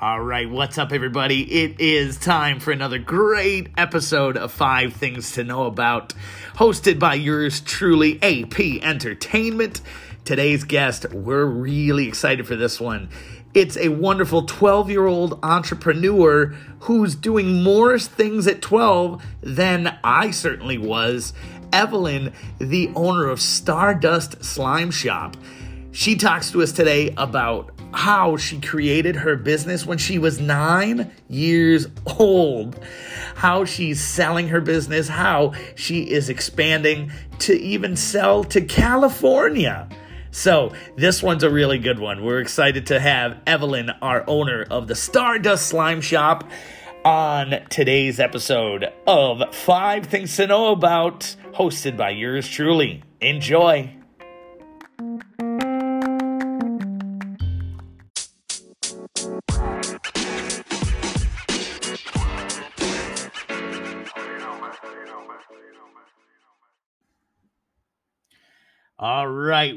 All right, what's up, everybody? It is time for another great episode of Five Things to Know About, hosted by yours truly, AP Entertainment. Today's guest, we're really excited for this one. It's a wonderful 12 year old entrepreneur who's doing more things at 12 than I certainly was. Evelyn, the owner of Stardust Slime Shop. She talks to us today about how she created her business when she was nine years old, how she's selling her business, how she is expanding to even sell to California. So, this one's a really good one. We're excited to have Evelyn, our owner of the Stardust Slime Shop, on today's episode of Five Things to Know About, hosted by yours truly. Enjoy.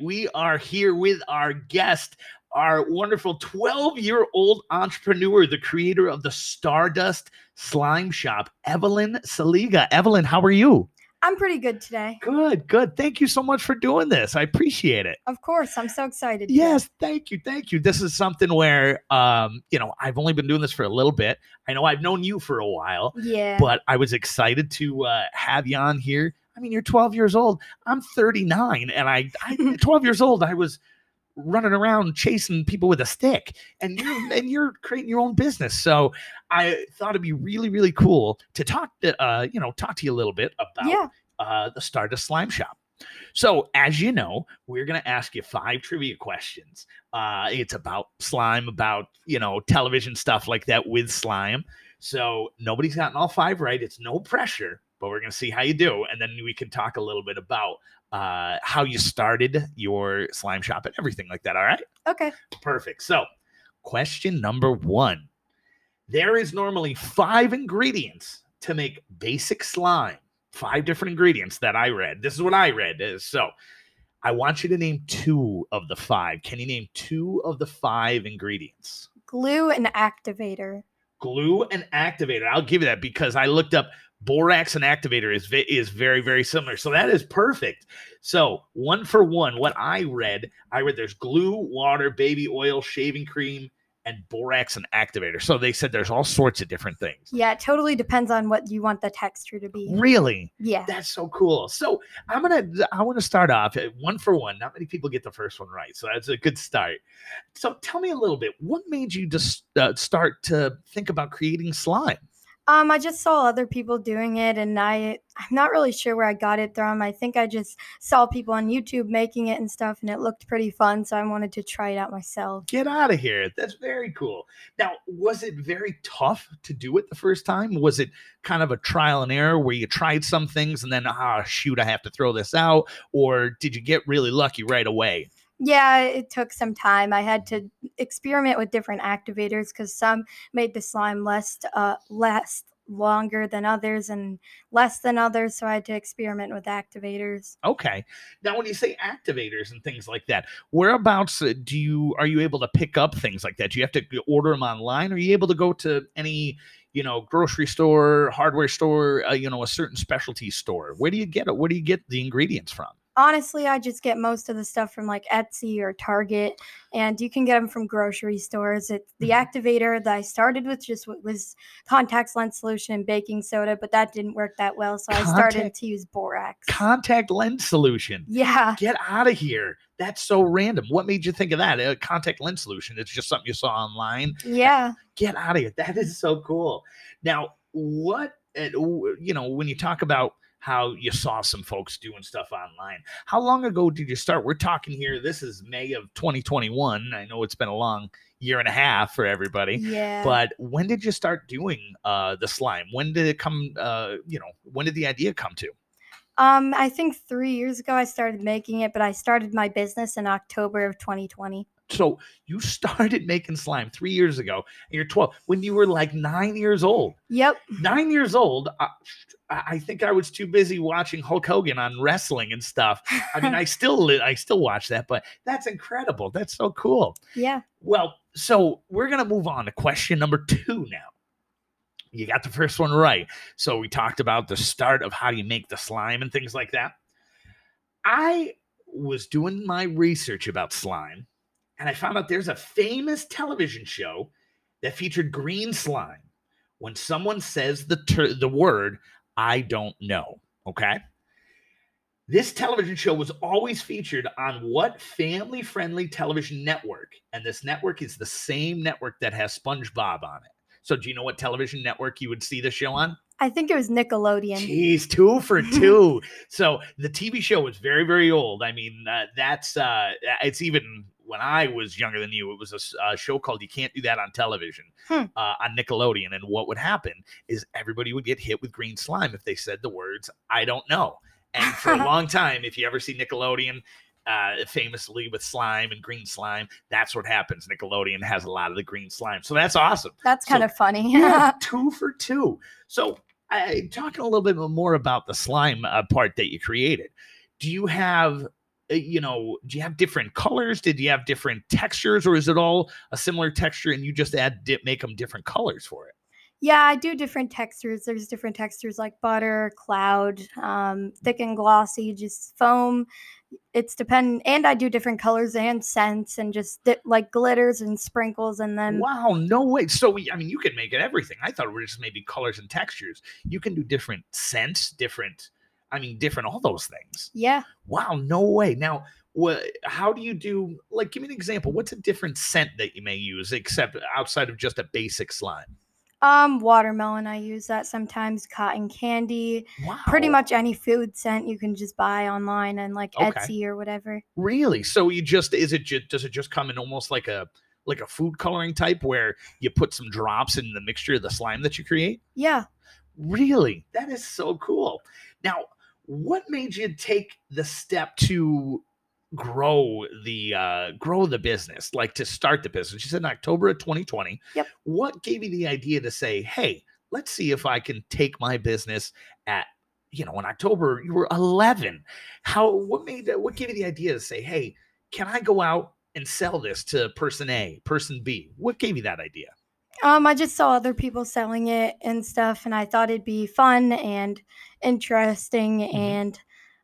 We are here with our guest, our wonderful 12 year old entrepreneur, the creator of the Stardust Slime Shop, Evelyn Saliga. Evelyn, how are you? I'm pretty good today. Good, good. Thank you so much for doing this. I appreciate it. Of course, I'm so excited. Yes, thank you, thank you. This is something where, um, you know, I've only been doing this for a little bit. I know I've known you for a while, Yeah. but I was excited to uh, have you on here. I mean, you're 12 years old. I'm 39, and I, I 12 years old. I was running around chasing people with a stick, and you're and you're creating your own business. So I thought it'd be really, really cool to talk to, uh, you know, talk to you a little bit about yeah. uh, the Stardust Slime Shop. So, as you know, we're going to ask you five trivia questions. Uh, it's about slime, about, you know, television stuff like that with slime. So, nobody's gotten all five right. It's no pressure, but we're going to see how you do. And then we can talk a little bit about uh, how you started your slime shop and everything like that. All right. Okay. Perfect. So, question number one there is normally five ingredients to make basic slime. Five different ingredients that I read. This is what I read. Uh, So, I want you to name two of the five. Can you name two of the five ingredients? Glue and activator. Glue and activator. I'll give you that because I looked up borax and activator is is very very similar. So that is perfect. So one for one, what I read, I read there's glue, water, baby oil, shaving cream, and borax and activator. So they said there's all sorts of different things. Yeah, it totally depends on what you want the texture to be. Really? Yeah. That's so cool. So I'm gonna I want to start off at one for one. Not many people get the first one right, so that's a good start. So tell me a little bit. What made you just uh, start to think about creating slime? Um, I just saw other people doing it, and I I'm not really sure where I got it from. I think I just saw people on YouTube making it and stuff, and it looked pretty fun, so I wanted to try it out myself. Get out of here. That's very cool. Now, was it very tough to do it the first time? Was it kind of a trial and error where you tried some things and then, ah, shoot, I have to throw this out? Or did you get really lucky right away? Yeah, it took some time. I had to experiment with different activators because some made the slime last uh last longer than others and less than others, so I had to experiment with activators. Okay. Now, when you say activators and things like that, whereabouts uh, do you are you able to pick up things like that? Do you have to order them online? Are you able to go to any, you know, grocery store, hardware store, uh, you know, a certain specialty store? Where do you get it? Where do you get the ingredients from? Honestly, I just get most of the stuff from like Etsy or Target, and you can get them from grocery stores. It's the Mhm. activator that I started with just was contact lens solution and baking soda, but that didn't work that well, so I started to use borax. Contact lens solution. yeah. Get out of here. That's so random. What made you think of that? A contact lens solution. It's just something you saw online. Yeah. Get out of here. That is so cool. Now, what, uh, you know, when you talk about how you saw some folks doing stuff online, how long ago did you start? We're talking here, this is May of 2021. I know it's been a long year and a half for everybody. Yeah. But when did you start doing uh, the slime? When did it come? Uh, you know, when did the idea come to? Um, I think three years ago I started making it, but I started my business in October of 2020. So you started making slime three years ago, and you're 12 when you were like nine years old. Yep. Nine years old. I, I I think I was too busy watching Hulk Hogan on wrestling and stuff. I mean, I still I still watch that, but that's incredible. That's so cool. yeah. Well, so we're gonna move on to question number two now. You got the first one right. So we talked about the start of how you make the slime and things like that. I was doing my research about slime and I found out there's a famous television show that featured green slime. When someone says the ter- the word, I don't know. Okay. This television show was always featured on what family friendly television network? And this network is the same network that has SpongeBob on it. So, do you know what television network you would see the show on? I think it was Nickelodeon. Jeez, two for two. so the TV show was very, very old. I mean, uh, that's uh, it's even when I was younger than you. It was a show called "You Can't Do That on Television" Hmm. uh, on Nickelodeon. And what would happen is everybody would get hit with green slime if they said the words "I don't know." And for a long time, if you ever see Nickelodeon. Uh, famously with slime and green slime, that's what happens. Nickelodeon has a lot of the green slime, so that's awesome That's So- kind of funny. yeah, two for two. So, I, talking a little bit more about the slime uh, part that you created. Do you have, you know, do you have different colors? Did you have different textures, or is it all a similar texture and you just add dip, make them different colors for it? Yeah, I do different textures. There's different textures like butter, cloud, um, thick and glossy, just foam. It's depend, and I do different colors and scents, and just di- like glitters and sprinkles, and then wow, no way. So, we, I mean, you can make it everything. I thought it were just maybe colors and textures. You can do different scents, different. I mean, different all those things. yeah, Wow, no way. Now, what? How do you do? Like, give me an example. What's a different scent that you may use, except outside of just a basic slime? um, watermelon. I use that sometimes. Cotton candy, Wow, pretty much any food scent you can just buy online and like Okay. Etsy or whatever. Really? So you just is it just does it just come in almost like a like a food coloring type where you put some drops in the mixture of the slime that you create? Yeah. Really? That is so cool. Now, what made you take the step to grow the uh grow the business, like to start the business? You said in October of 2020. Yep. What gave you the idea to say, "Hey, let's see if I can take my business at you know, in October you were 11. How what made that what gave you the idea to say, "Hey, can I go out and sell this to person A, person B?" What gave you that idea? Um, I just saw other people selling it and stuff, and I thought it'd be fun and interesting. Mhm. And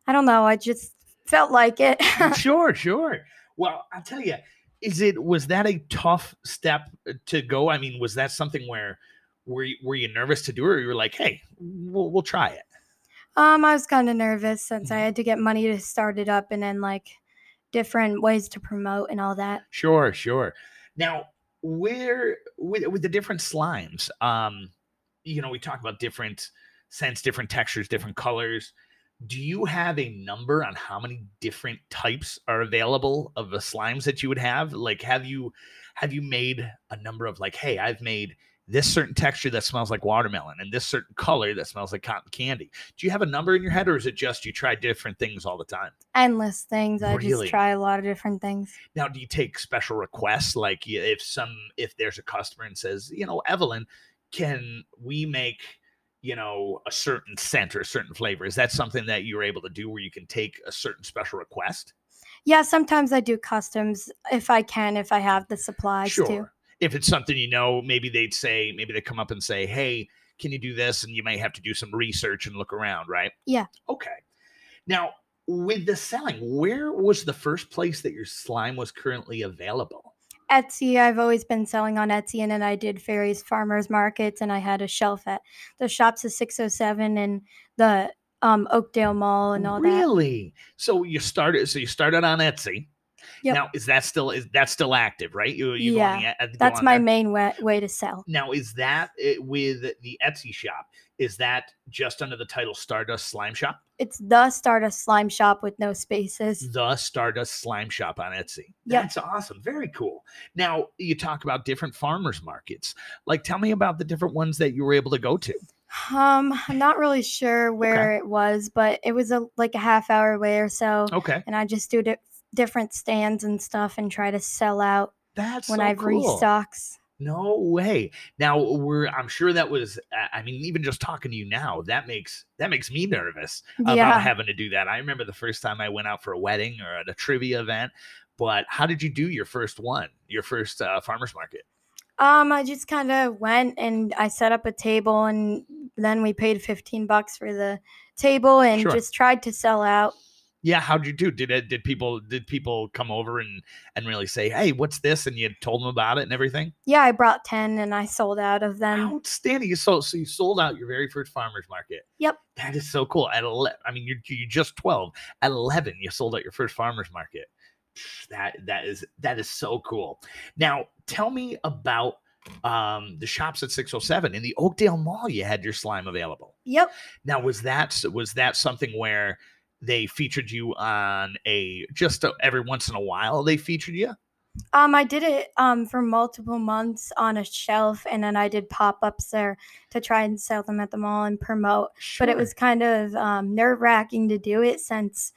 I don't know, I just felt like it. sure, sure. Well, I'll tell you, is it was that a tough step uh, to go? I mean, was that something where were you, were you nervous to do it, or you were like, hey, we'll we'll try it? um, I was kind of nervous since I Mhm. had to get money to start it up, and then like different ways to promote and all that. Sure, sure. Now, where with with the different slimes, um, you know, we talk about different scents, different textures, different colors. Do you have a number on how many different types are available of the slimes that you would have? Like, have you have you made a number of like, hey, I've made this certain texture that smells like watermelon and this certain color that smells like cotton candy. Do you have a number in your head, or is it just you try different things all the time? Endless things. I just try a lot of different things. Now, do you take special requests? Like if some, if there's a customer and says, you know, Evelyn, can we make, you know, a certain scent or a certain flavor? Is that something that you're able to do where you can take a certain special request? Yeah, sometimes I do customs if I can, if I have the supplies sure. to. If it's something you know, maybe they'd say, maybe they come up and say, hey, can you do this? And you may have to do some research and look around, right? Yeah. Okay. Now, with the selling, where was the first place that your slime was currently available? Etsy, I've always been selling on Etsy, and then I did various farmers markets, and I had a shelf at the shops of 607 and the um, Oakdale Mall and all that. really? So you started. So you started on Etsy. Yep. Now is that still is that still active? Right? You, you Yeah, the, uh, That's my there? main way, way to sell. Now is that uh, with the Etsy shop? Is that just under the title Stardust Slime Shop? It's the Stardust Slime Shop with no spaces. The Stardust Slime Shop on Etsy. Yep. That's awesome. Very cool. Now you talk about different farmers markets. Like, tell me about the different ones that you were able to go to. Um, I'm not really sure where it was, but it was a like a half hour away or so, Okay, and I just do di- different stands and stuff and try to sell out that's when so I have cool. restocks. No way. Now we're I'm sure that was I- I mean even just talking to you now that makes that makes me nervous about Yeah. having to do that. I remember the first time I went out for a wedding or at a trivia event but how did you do your first one, your first uh, farmers market? Um, I just kind of went and I set up a table, and then we paid fifteen bucks for the table, and Sure. just tried to sell out. Yeah, how'd you do? Did it? Did people? Did people come over and and really say, "Hey, what's this?" And you told them about it and everything. Yeah, I brought ten, and I sold out of them. Outstanding! You sold, so you sold out your very first farmers market. Yep. That is so cool. At eleven, I mean, you're you're just twelve. At eleven, you sold out your first farmers market. That that is that is so cool. Now, tell me about um the shops at 607 in the Oakdale Mall. You had your slime available. Yep. Now, was that was that something where they featured you on a just a, every once in a while they featured you? Um, I did it um for multiple months on a shelf, and then I did pop ups there to try and sell them at the mall and promote. But it was kind of um, nerve wracking to do it since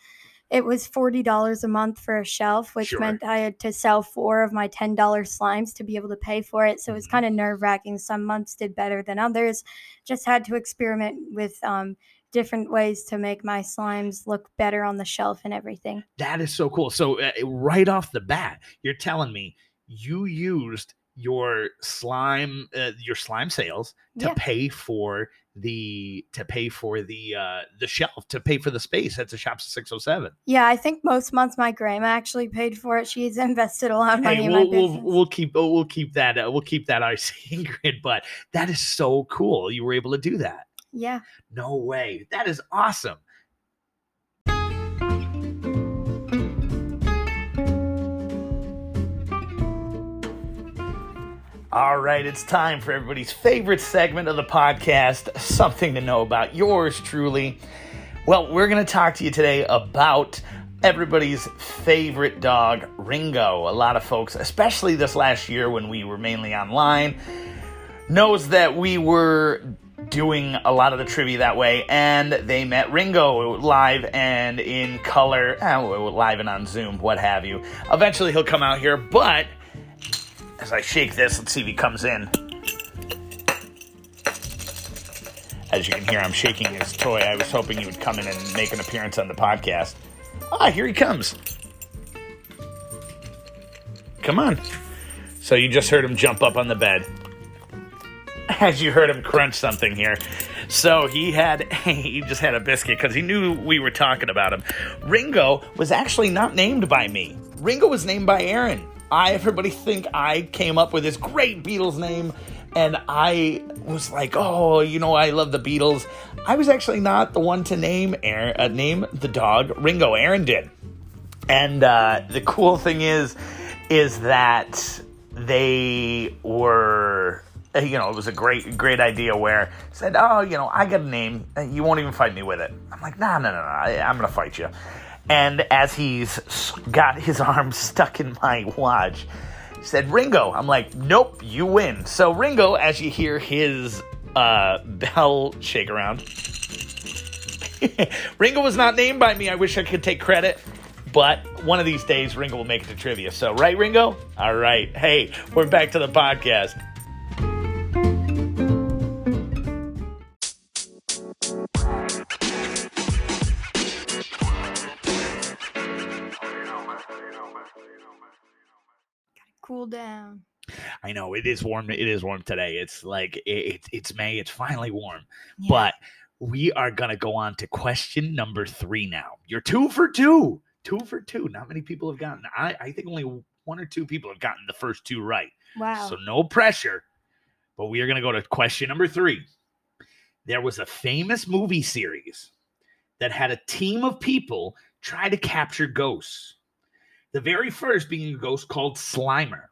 it was forty dollars a month for a shelf, which Sure. meant I had to sell four of my ten dollar slimes to be able to pay for it. So it was Mhm. kind of nerve wracking. Some months did better than others. Just had to experiment with um, different ways to make my slimes look better on the shelf and everything. That is so cool. So uh, right off the bat, you're telling me you used your slime uh, your slime sales to Yeah. pay for the to pay for the uh the shelf to pay for the space at the shops at 607 Yeah, I think most months my grandma actually paid for it. She's invested a lot of money hey in my we'll, we'll, business. we'll keep we'll keep that uh, we'll keep that our secret but that is so cool you were able to do that yeah. no way that is awesome All right, it's time for everybody's favorite segment of the podcast, something to know about yours truly. Well, we're going to talk to you today about everybody's favorite dog, Ringo. A lot of folks, especially this last year when we were mainly online, knows that we were doing a lot of the trivia that way, and they met Ringo live and in color, eh, live and on Zoom, what have you. Eventually, he'll come out here, but as I shake this, let's see if he comes in. As you can hear, I'm shaking his toy. I was hoping he would come in and make an appearance on the podcast. Ah, here he comes. Come on. So you just heard him jump up on the bed. As you heard him crunch something here. So he had he just had a biscuit because he knew we were talking about him. Ringo was actually not named by me. Ringo was named by Aaron. I everybody think I came up with this great Beatles name, and I was like, oh, you know, I love the Beatles. I was actually not the one to name Aaron, uh, name the dog Ringo. Aaron did. And uh, the cool thing is, is that they were, you know, it was a great, great idea. Where said, oh, you know, I got a name. uh, You won't even fight me with it. I'm like, nah, no, no, no. I, I'm gonna fight you. And as he's got his arm stuck in my watch, said, Ringo. I'm like, nope, you win. So Ringo, as you hear his uh, bell shake around. Ringo was not named by me. I wish I could take credit. But one of these days, Ringo will make it to trivia. So, right, Ringo? All right. Hey, we're back to the podcast. Cool down. I know it is warm. It is warm today. It's like it, it, it's May. It's finally warm. Yeah. But we are gonna go on to question number three now. You're two for two. Two for two. Not many people have gotten. I, I think only one or two people have gotten the first two right. wow. So no pressure. But we are going to go to question number three. There was a famous movie series that had a team of people try to capture ghosts. The very first being a ghost called Slimer.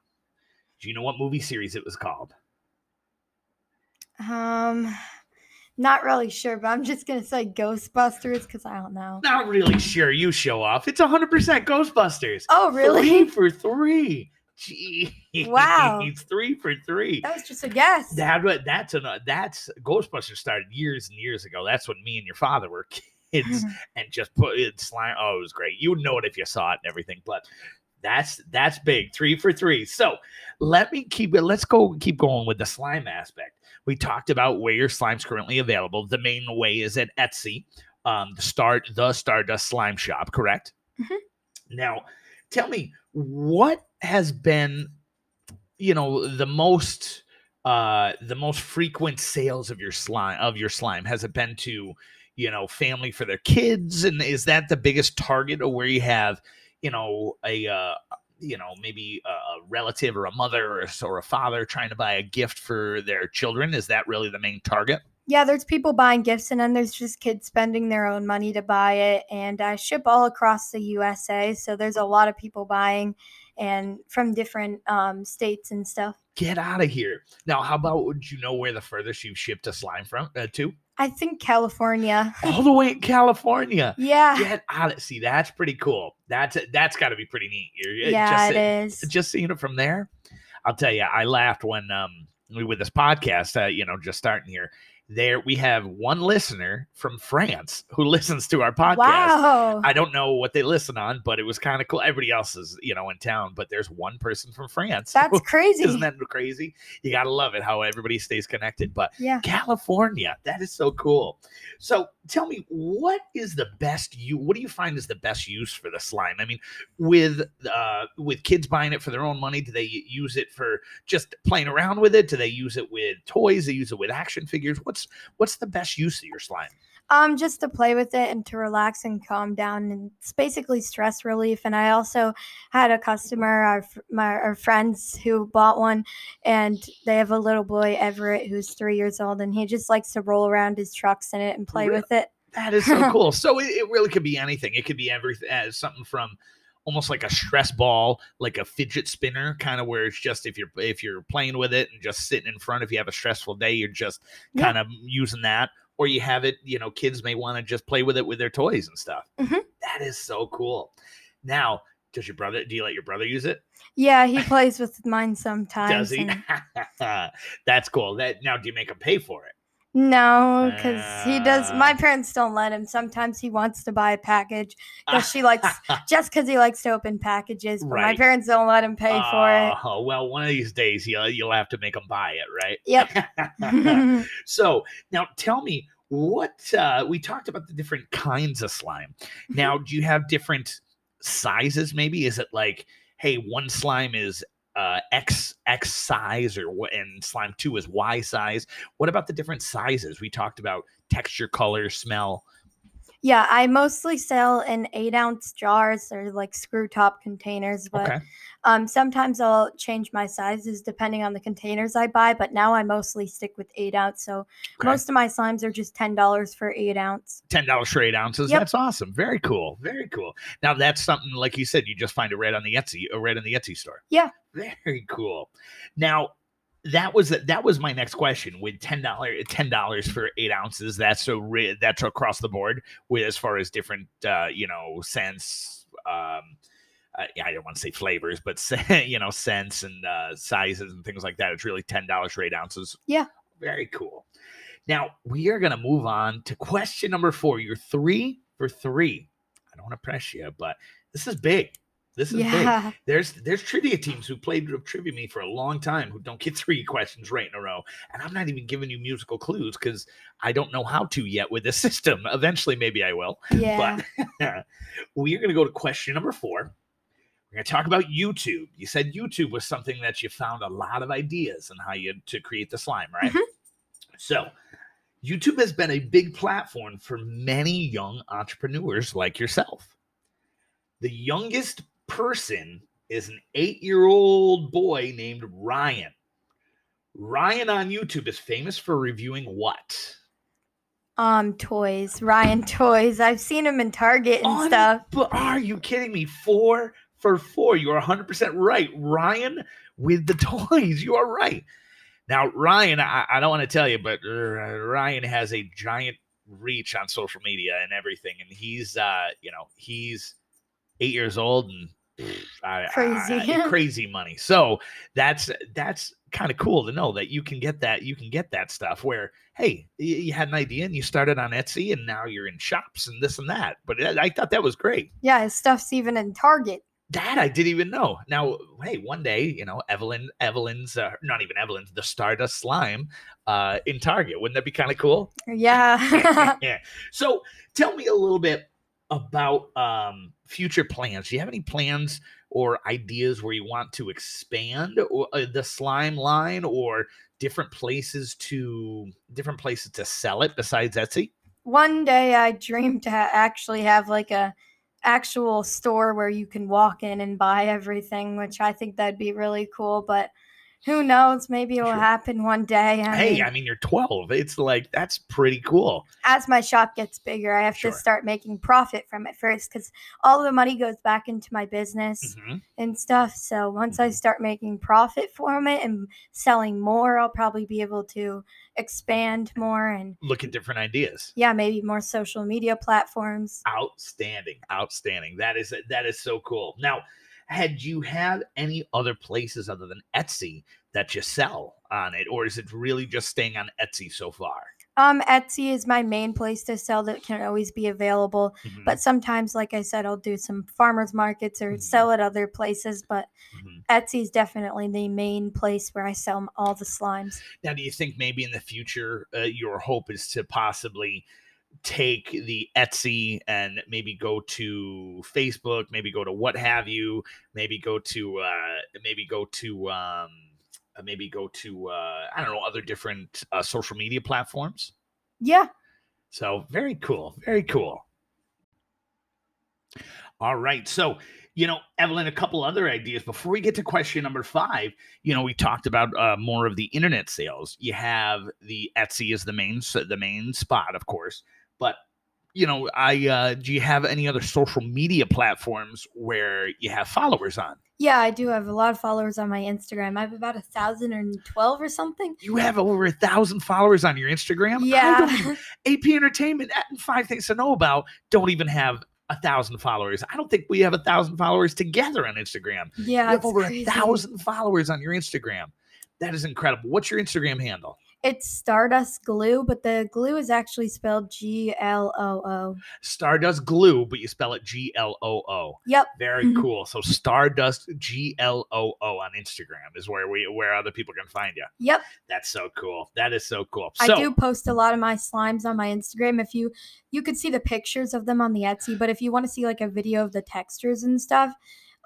Do you know what movie series it was called? um, not really sure, but I'm just gonna say Ghostbusters because I don't know. Not really sure. You show off. It's 100% Ghostbusters. Oh, really? Three for three. Gee. Wow. It's three for three. That was just a guess. That that's an that's Ghostbusters started years and years ago. That's when me and your father were kids and just put it slime. Oh, it was great. You would know it if you saw it and everything. But that's that's big. Three for three. So let me keep it. Let's go keep going with the slime aspect. We talked about where your slime's currently available. The main way is at Etsy. Um, the start the Stardust Slime Shop. Correct. Mhm. Now, tell me what has been, you know, the most uh the most frequent sales of your slime of your slime has it been to you know family for their kids and is that the biggest target or where you have you know a uh you know maybe a, relative or a mother or, a- or a father trying to buy a gift for their children is that really the main target Yeah, there's people buying gifts, and then there's just kids spending their own money to buy it. And I ship all across the USA, so there's a lot of people buying, and from different um, states and stuff. get out of here now how about would you know where the furthest you've shipped a slime from uh, to I think California. all the way in california. Yeah, get out of see that's pretty cool. That's that's got to be pretty neat. You're, yeah, just, it is. just seeing it from there. I'll tell you i laughed when um with this podcast uh, you know just starting here there we have one listener from france who listens to our podcast Wow. I don't know what they listen on, but it was kind of cool. Everybody else is, you know, in town, but there's one person from France. That's crazy. Isn't that crazy? You gotta love it how everybody stays connected. But yeah. California, that is so cool. So tell me, what is the best you? What do you find is the best use for the slime? I mean, with uh, with kids buying it for their own money, do they use it for just playing around with it? Do they use it with toys? They use it with action figures? What's what's the best use of your slime? Um, just to play with it and to relax and calm down, and it's basically stress relief. And I also had a customer, our my our friends who bought one, and they have a little boy Everett who's three years old, and he just likes to roll around his trucks in it and play Really? with it. That is so cool. So it, it really could be anything. It could be everything, uh, something from almost like a stress ball, like a fidget spinner, kind of where it's just if you're if you're playing with it and just sitting in front. If you have a stressful day, you're just Yeah. kind of using that, or you have it. You know, kids may want to just play with it with their toys and stuff. Mhm. That is so cool. Now, does your brother? Do you let your brother use it? Yeah, he plays with mine sometimes. Does he? and- That's cool. That now, do you make him pay for it? No, because he does. My parents don't let him. Sometimes he wants to buy a package because she likes just because he likes to open packages. But my parents don't let him pay for it. Oh well, one of these days you'll you'll have to make him buy it, right? Yep. so now tell me what uh, we talked about the different kinds of slime. Now, do you have different sizes? Maybe is it like, hey, one slime is uh, X X size, or what, and slime two is Y size? What about the different sizes? We talked about texture, color, smell. yeah, I mostly sell in eight ounce jars or like screw top containers. But Okay, um, sometimes I'll change my sizes depending on the containers I buy. But now I mostly stick with eight ounce. So Okay. most of my slimes are just ten dollars for eight ounce. ten dollars for eight ounces. Yep. That's awesome. Very cool. Very cool. Now that's something like you said. You just find it right on the Etsy, or right on the Etsy store. Yeah. Very cool. Now that was that was my next question. With ten dollars ten dollars for eight ounces, that's so re- that's across the board with as far as different uh, you know scents. Um, uh, I don't want to say flavors, but you know scents and uh, sizes and things like that. It's really ten dollars for eight ounces. Yeah. Very cool. Now we are going to move on to question number four. You're three for three. I don't want to press you, but this is big. This is big. There's there's trivia teams who played trivia me for a long time who don't get three questions right in a row, and I'm not even giving you musical clues because I don't know how to yet with this system. Eventually, maybe I will. Yeah. But we are going to go to question number four. We're going to talk about YouTube. You said YouTube was something that you found a lot of ideas on how you to create the slime, right? Mhm. So, YouTube has been a big platform for many young entrepreneurs like yourself. The youngest person is an eight year old boy named Ryan. Ryan on YouTube is famous for reviewing what? Um, toys, Ryan toys. I've seen him in Target and Un- stuff. But are you kidding me? Four for four. You are 100% right. Ryan with the toys. You are right. Now, Ryan, I, I don't want to tell you, but uh, Ryan has a giant reach on social media and everything. And he's, uh, you know, he's eight years old and I- I- Crazy. I- crazy money. So that's that's kind of cool to know that you can get that you can get that stuff where hey y- you had an idea and you started on Etsy and now you're in shops and this and that. But I I thought that was great. Yeah, his stuff's even in Target. That I didn't even know. Now, hey, one day, you know, Evelyn, Evelyn's, uh, not even Evelyn's, the Stardust slime uh, in Target. Wouldn't that be kind of cool? Yeah. yeah. So tell me a little bit about um, future plans. Do you have any plans or ideas where you want to expand or, uh, the slime line or different places to different places to sell it besides Etsy? One day I dream to ha- actually have like a actual store where you can walk in and buy everything, which I think that'd be really cool. But who knows? Maybe it'll Sure. happen one day. I hey, mean, I mean you're 12. It's like that's pretty cool. as my shop gets bigger, I have Sure. to start making profit from it first because all the money goes back into my business Mhm. and stuff. So once I Mhm. start making profit from it and selling more, I'll probably be able to expand more and Look at different ideas. yeah, maybe more social media platforms. outstanding outstanding that is that is so cool now had you had any other places other than etsy that you sell on it or is it really just staying on etsy so far Um, Etsy is my main place to sell that can always be available. Mhm, But sometimes, like I said, I'll do some farmers markets or Mhm. sell at other places. But mhm. Etsy is definitely the main place where I sell all the slimes. now do you think maybe in the future uh, your hope is to possibly take the etsy and maybe go to facebook maybe go to what have you maybe go to uh maybe go to um uh, maybe go to uh i don't know other different uh, social media platforms Yeah, So very cool. Very cool. All right. So, you know, Evelyn, a couple other ideas before we get to question number five. You know, we talked about uh, more of the internet sales. You have the Etsy is the main the main spot, of course. But you know, I uh, do you have any other social media platforms where you have followers on? yeah, I do have a lot of followers on my Instagram. I have about a thousand and twelve or something. You have over a thousand followers on your Instagram. Even- Yeah, AP Entertainment and Five Things to Know About don't even have a thousand followers. I don't think we have a thousand followers together on Instagram. yeah, you have over crazy. a thousand followers on your Instagram. That is incredible. What's your Instagram handle? It's Stardust Glue, but the glue is actually spelled G L O O. Stardust Glue, but you spell it G L O O. Yep. Very Mhm. cool. So Stardust G L O O on Instagram is where we where other people can find you. Yep. That's so cool. That is so cool. So I do post a lot of my slimes on my Instagram. If you you could see the pictures of them on the Etsy, but if you want to see like a video of the textures and stuff,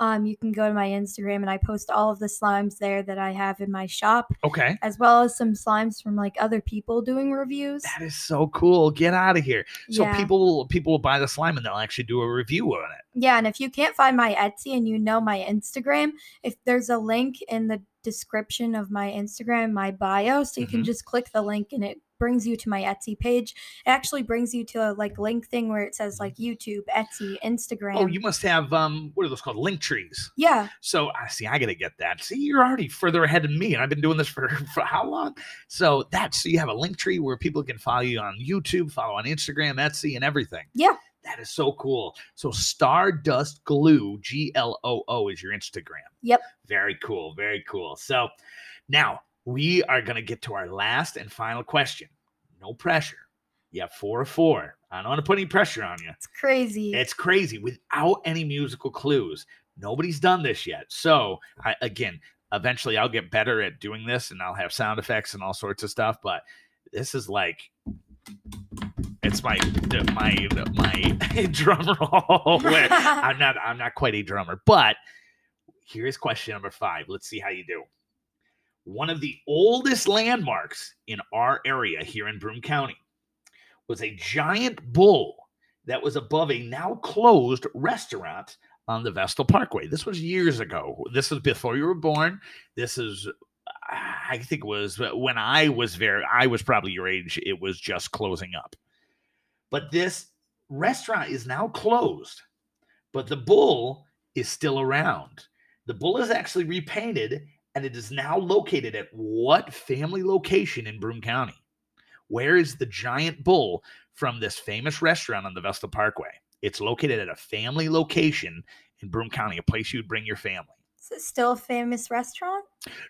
um, you can go to my Instagram and I post all of the slimes there that I have in my shop, okay. as well as some slimes from like other people doing reviews. That is so cool. Get out of here. So yeah. people people will buy the slime and they'll actually do a review on it. Yeah, and if you can't find my Etsy and you know my Instagram, if there's a link in the description of my Instagram, my bio, so you Mhm. can just click the link and it brings you to my Etsy page. It actually brings you to a like link thing where it says like YouTube, Etsy, Instagram. Oh, you must have um what are those called? Link trees. yeah, So I see I gotta get that. See, you're already further ahead than me, and I've been doing this for, for how long? So that's so you have a link tree where people can follow you on YouTube, follow on Instagram, Etsy, and everything. Yeah. That is so cool. So Stardust Glue, G L O O is your Instagram. Yep. Very cool. Very cool. So now we are gonna get to our last and final question. No pressure. You have four or four. I don't want to put any pressure on you. it's crazy. It's crazy without any musical clues. Nobody's done this yet. So, I, again, eventually I'll get better at doing this and I'll have sound effects and all sorts of stuff. But this is like, it's my my my drum roll. I'm not I'm not quite a drummer, but here's question number five. Let's see how you do. One of the oldest landmarks in our area here in Broome County was a giant bull that was above a now closed restaurant on the Vestal Parkway. This was years ago. This was before you were born. This is I think it was uh, when I was very I was probably your age. It was just closing up. But this restaurant is now closed. But the bull is still around. The bull is actually repainted and it is now located at what family location in Broome County? Where is the giant bull from this famous restaurant on the Vestal Parkway? It's located at a family location in Broome County, a place you'd bring your family. Is it still a famous restaurant?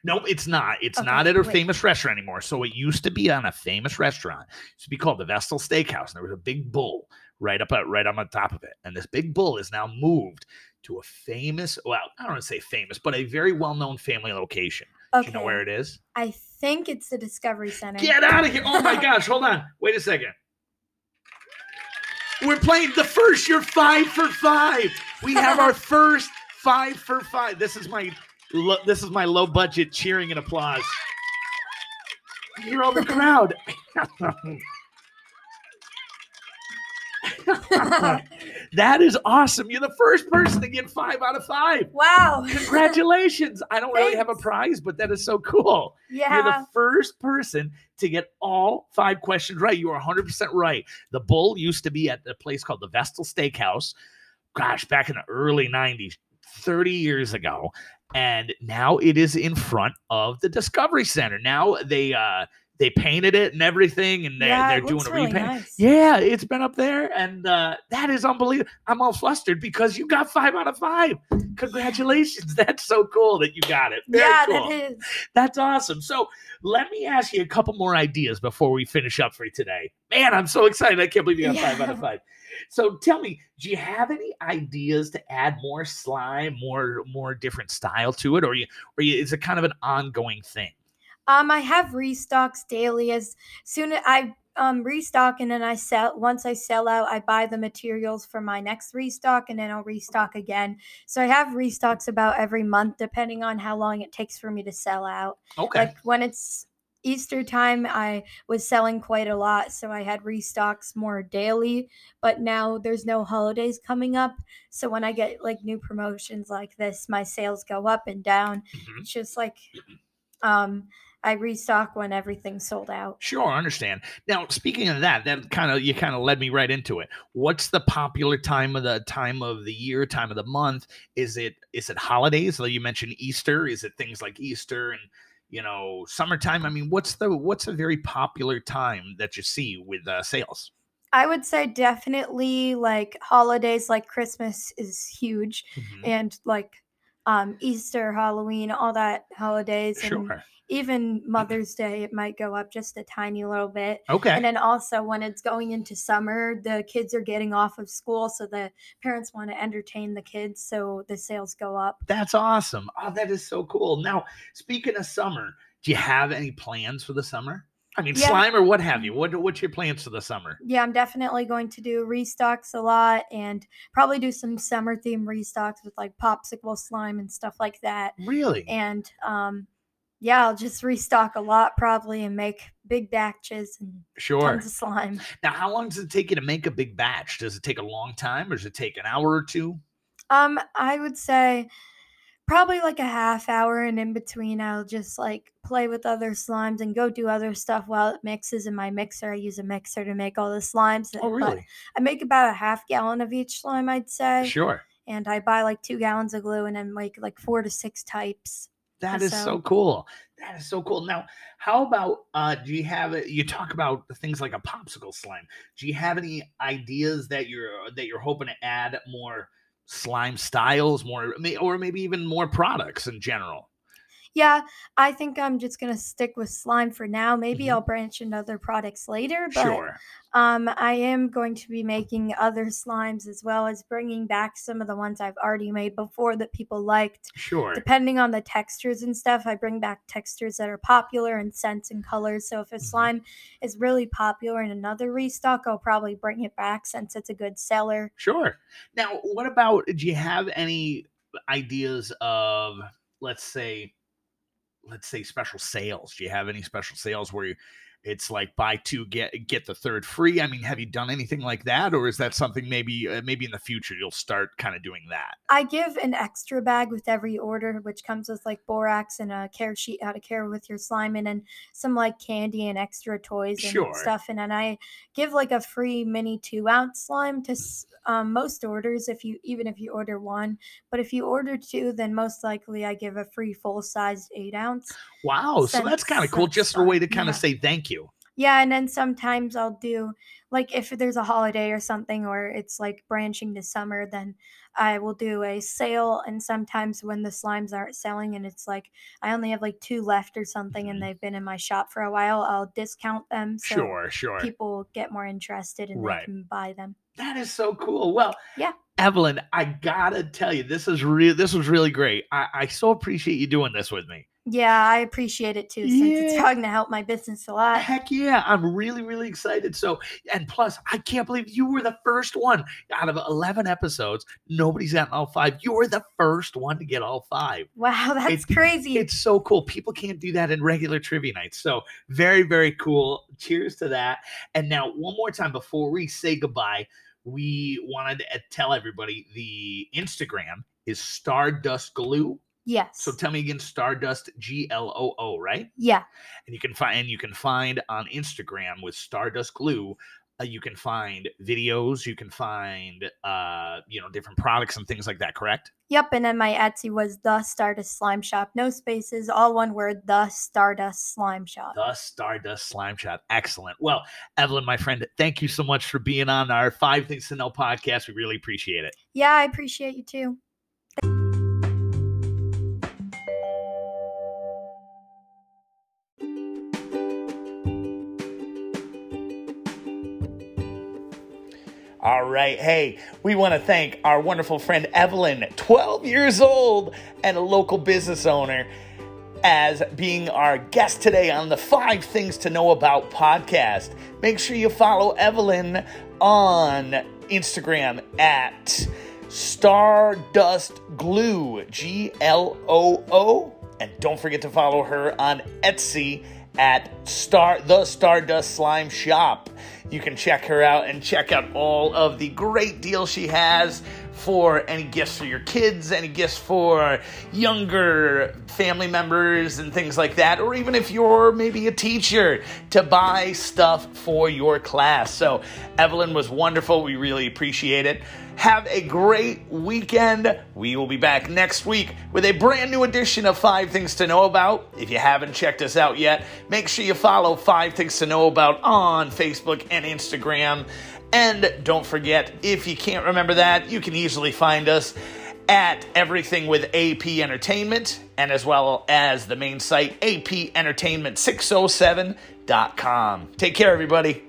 No, it's not. It's Okay, not at a wait. famous restaurant anymore. So it used to be on a famous restaurant. It used to be called the Vestal Steakhouse, and there was a big bull right up at, right on the top of it. And this big bull is now moved to a famous, well, I don't want to say famous, but a very well-known family location. Okay. Do you know where it is? I think it's the Discovery Center. Get out of here! Oh my gosh! Hold on. Wait a second. We're playing the first. You're five for five. We have our first five for five. This is my lo- this is my low budget cheering and applause. Hear all the crowd. that is awesome. You're the first person to get five out of five. wow. Congratulations. I don't really have a prize, but that is so cool. You're the Yeah. first person to get all five questions right. You are 100% right. The bull used to be at a place called the Vestal Steakhouse. Gosh, back in the early 90s, 30 years ago. And now it is in front of the Discovery Center. Now they uh they painted it and everything, and they're, yeah, they're doing a really repaint. nice. Yeah, it's been up there, and uh, that is unbelievable. I'm all flustered because you got five out of five. Congratulations! That's so cool that you got it. Very yeah, cool. that is. That's awesome. So let me ask you a couple more ideas before we finish up for today. Man, I'm so excited! I can't believe you got five out of five. So tell me, do you have any ideas to add more slime, more more different style to it, or you, or you, is it kind of an ongoing thing? Um, I have restocks daily. As soon as I um restock and then I sell. Once I sell out, I buy the materials for my next restock, and then I'll restock again. So I have restocks about every month, depending on how long it takes for me to sell out. Okay, Like when it's Easter time, I was selling quite a lot, so I had restocks more daily. But now there's no holidays coming up, so when I get like new promotions like this, my sales go up and down. Mhm. It's just like um I restock when everything's sold out. Sure, I understand. Now, speaking of that, that kind of you kind of led me right into it. What's the popular time of the time of the year, time of the month? Is it is it holidays? Though you mentioned Easter. Is it things like Easter and you know summertime? I mean, what's the what's a very popular time that you see with uh, sales? I would say definitely like holidays like Christmas is huge Mhm. and like um Easter, Halloween, all that holidays and Sure. Even Mother's Day it might go up just a tiny little bit. Okay. And then also when it's going into summer, the kids are getting off of school, so the parents want to entertain the kids, so the sales go up. That's awesome. Oh, that is so cool. Now, speaking of summer, do you have any plans for the summer? I mean, Yeah. slime or what have you? What what's your plans for the summer? Yeah, I'm definitely going to do restocks a lot and probably do some summer theme restocks with like popsicle slime and stuff like that. Really? And um yeah, I'll just restock a lot probably and make big batches and Sure. tons of slime. Now, how long does it take you to make a big batch? Does it take a long time or does it take an hour or two? Um, I would say probably like a half hour, and in between, I'll just like play with other slimes and go do other stuff while it mixes in my mixer. I use a mixer to make all the slimes. Oh, but really? I make about a half gallon of each slime, I'd say. Sure. And I buy like two gallons of glue and then make like four to six types. That is so So- cool. That is so cool. Now, how about uh do you have you talk about things like a popsicle slime. Do you have any ideas that you're that you're hoping to add more slime styles, more or maybe even more products in general? Yeah, I think I'm just gonna stick with slime for now. Maybe Mhm. I'll branch into other products later, but Sure. Um, I am going to be making other slimes as well as bringing back some of the ones I've already made before that people liked. Sure. Depending on the textures and stuff, I bring back textures that are popular and scents and colors. So if a Mhm. slime is really popular in another restock, I'll probably bring it back since it's a good seller. Sure. Now, what about do you have any ideas of let's say let's say special sales? Do you have any special sales where you, it's like buy two get get the third free? I mean, have you done anything like that or is that something maybe uh, maybe in the future you'll start kind of doing that? I give an extra bag with every order, which comes with like borax and a care sheet how to care with your slime, and then some like candy and extra toys and Sure. stuff. And then I give like a free mini two ounce slime to um, most orders if you even if you order one. But if you order two, then most likely I give a free full sized eight ounce. Wow, so that's kind of cool just a way to kind of yeah. say thank you. Yeah, and then sometimes I'll do like if there's a holiday or something or it's like branching to summer, then I will do a sale and sometimes when the slimes aren't selling and it's like I only have like two left or something and mm-hmm. they've been in my shop for a while, I'll discount them so Sure, sure. people get more interested and Right. they can buy them. That is so cool. Well, Yeah. Evelyn, I gotta tell you, this is real. This was really great. I, I so appreciate you doing this with me. Yeah, I appreciate it too, since it's Yeah. going to help my business a lot. Heck yeah, I'm really, really excited. So, and plus, I can't believe you were the first one out of 11 episodes. Nobody's gotten all five. You were the first one to get all five. Wow, that's It's- crazy. It's so cool. People can't do that in regular trivia nights. So, very, very cool. Cheers to that. And now, one more time before we say goodbye, we wanted to uh, tell everybody the Instagram is Stardust Glue. Yes. So, tell me again, Stardust G L O O, right? yeah. and you can find and you can find on Instagram with Stardust Gloo. Uh, you can find videos. You can find uh, you know different products and things like that. Correct? Yep. And then my Etsy was the Stardust Slime Shop. No spaces, all one word, the Stardust Slime Shop. The Stardust Slime Shop. Excellent. Well, Evelyn, my friend, thank you so much for being on our Five Things to Know podcast. We really appreciate it. Yeah, I appreciate you too. All right. Hey, we want to thank our wonderful friend Evelyn, 12 years old and a local business owner, as being our guest today on the Five Things to Know About podcast. Make sure you follow Evelyn on Instagram at Stardust Gloo, G L O O. And don't forget to follow her on Etsy at Star the Stardust Slime Shop. You can check her out and check out all of the great deals she has for any gifts for your kids, any gifts for younger family members and things like that, or even if you're maybe a teacher to buy stuff for your class. So, Evelyn was wonderful. We really appreciate it. Have a great weekend. We will be back next week with a brand new edition of Five Things to Know About. If you haven't checked us out yet, make sure you follow Five Things to Know About on Facebook and Instagram. And don't forget, if you can't remember that, you can easily find us at Everything with AP Entertainment and as well as the main site, apentertainment607.com. Take care, everybody.